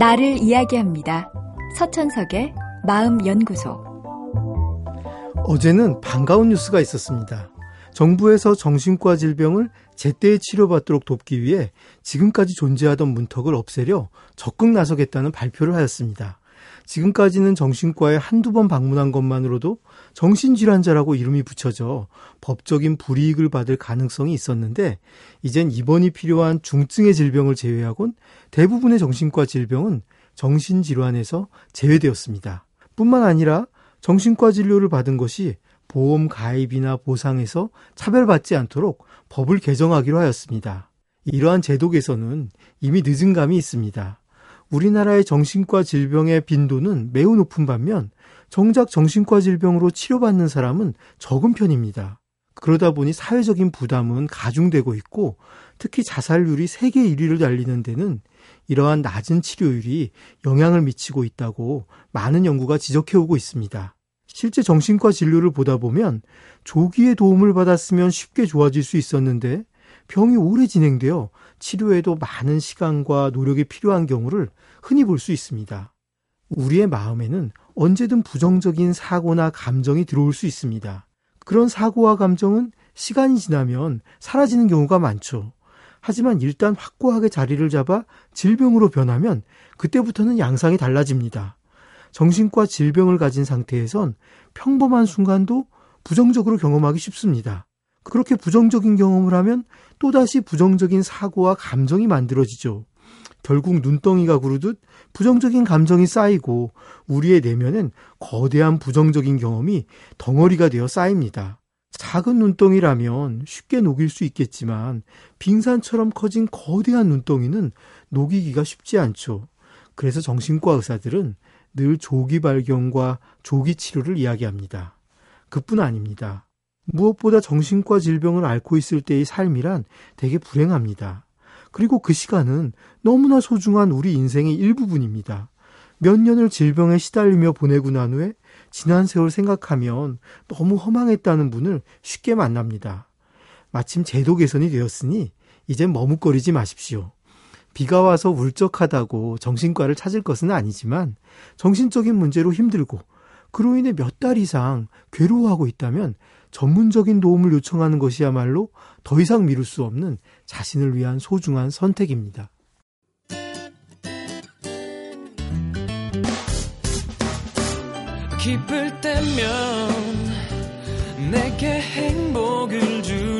나를 이야기합니다. 서천석의 마음연구소. 어제는 반가운 뉴스가 있었습니다. 정부에서 정신과 질병을 제때 치료받도록 돕기 위해 지금까지 존재하던 문턱을 없애려 적극 나서겠다는 발표를 하였습니다. 지금까지는 정신과에 한두 번 방문한 것만으로도 정신질환자라고 이름이 붙여져 법적인 불이익을 받을 가능성이 있었는데 이젠 입원이 필요한 중증의 질병을 제외하곤 대부분의 정신과 질병은 정신질환에서 제외되었습니다. 뿐만 아니라 정신과 진료를 받은 것이 보험 가입이나 보상에서 차별받지 않도록 법을 개정하기로 하였습니다. 이러한 제도 개선은 이미 늦은 감이 있습니다. 우리나라의 정신과 질병의 빈도는 매우 높은 반면 정작 정신과 질병으로 치료받는 사람은 적은 편입니다. 그러다 보니 사회적인 부담은 가중되고 있고 특히 자살률이 세계 1위를 달리는 데는 이러한 낮은 치료율이 영향을 미치고 있다고 많은 연구가 지적해오고 있습니다. 실제 정신과 진료를 보다 보면 조기에 도움을 받았으면 쉽게 좋아질 수 있었는데 병이 오래 진행되어 치료에도 많은 시간과 노력이 필요한 경우를 흔히 볼 수 있습니다. 우리의 마음에는 언제든 부정적인 사고나 감정이 들어올 수 있습니다. 그런 사고와 감정은 시간이 지나면 사라지는 경우가 많죠. 하지만 일단 확고하게 자리를 잡아 질병으로 변하면 그때부터는 양상이 달라집니다. 정신과 질병을 가진 상태에선 평범한 순간도 부정적으로 경험하기 쉽습니다. 그렇게 부정적인 경험을 하면 또다시 부정적인 사고와 감정이 만들어지죠. 결국 눈덩이가 구르듯 부정적인 감정이 쌓이고 우리의 내면엔 거대한 부정적인 경험이 덩어리가 되어 쌓입니다. 작은 눈덩이라면 쉽게 녹일 수 있겠지만 빙산처럼 커진 거대한 눈덩이는 녹이기가 쉽지 않죠. 그래서 정신과 의사들은 늘 조기 발견과 조기 치료를 이야기합니다. 그뿐 아닙니다. 무엇보다 정신과 질병을 앓고 있을 때의 삶이란 되게 불행합니다. 그리고 그 시간은 너무나 소중한 우리 인생의 일부분입니다. 몇 년을 질병에 시달리며 보내고 난 후에 지난 세월 생각하면 너무 허망했다는 분을 쉽게 만납니다. 마침 제도 개선이 되었으니 이젠 머뭇거리지 마십시오. 비가 와서 울적하다고 정신과를 찾을 것은 아니지만 정신적인 문제로 힘들고 그로 인해 몇 달 이상 괴로워하고 있다면 전문적인 도움을 요청하는 것이야말로 더 이상 미룰 수 없는 자신을 위한 소중한 선택입니다. 기쁠 때면 내게 행복을 주